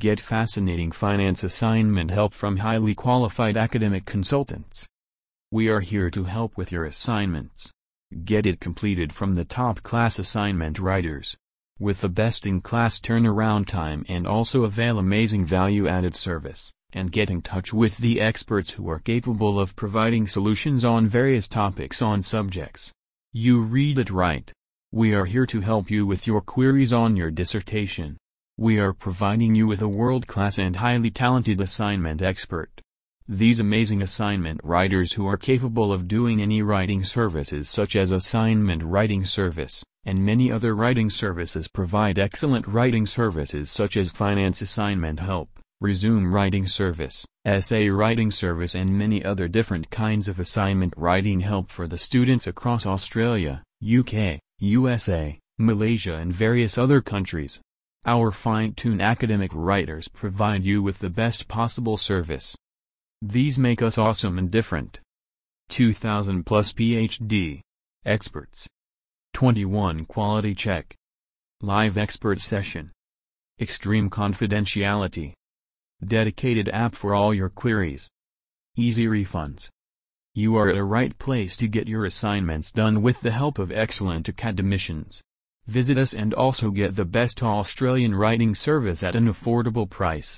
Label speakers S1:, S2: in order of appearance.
S1: Get fascinating finance assignment help from highly qualified academic consultants. We are here to help with your assignments. Get it completed from the top class assignment writers. With the best in class turnaround time and also avail amazing value added service, and get in touch with the experts who are capable of providing solutions on various topics on subjects. You read it right. We are here to help you with your queries on your dissertation. We are providing you with a world-class and highly talented assignment expert. These amazing assignment writers who are capable of doing any writing services such as assignment writing service, and many other writing services provide excellent writing services such as finance assignment help, resume writing service, essay writing service and many other different kinds of assignment writing help for the students across Australia, UK, USA, Malaysia and various other countries. Our fine-tuned academic writers provide you with the best possible service. These make us awesome and different. 2000 plus PhD. Experts. 21 Quality Check. Live Expert Session. Extreme Confidentiality. Dedicated app for all your queries. Easy refunds. You are at a right place to get your assignments done with the help of excellent academicians. Visit us and also get the best Australian writing service at an affordable price.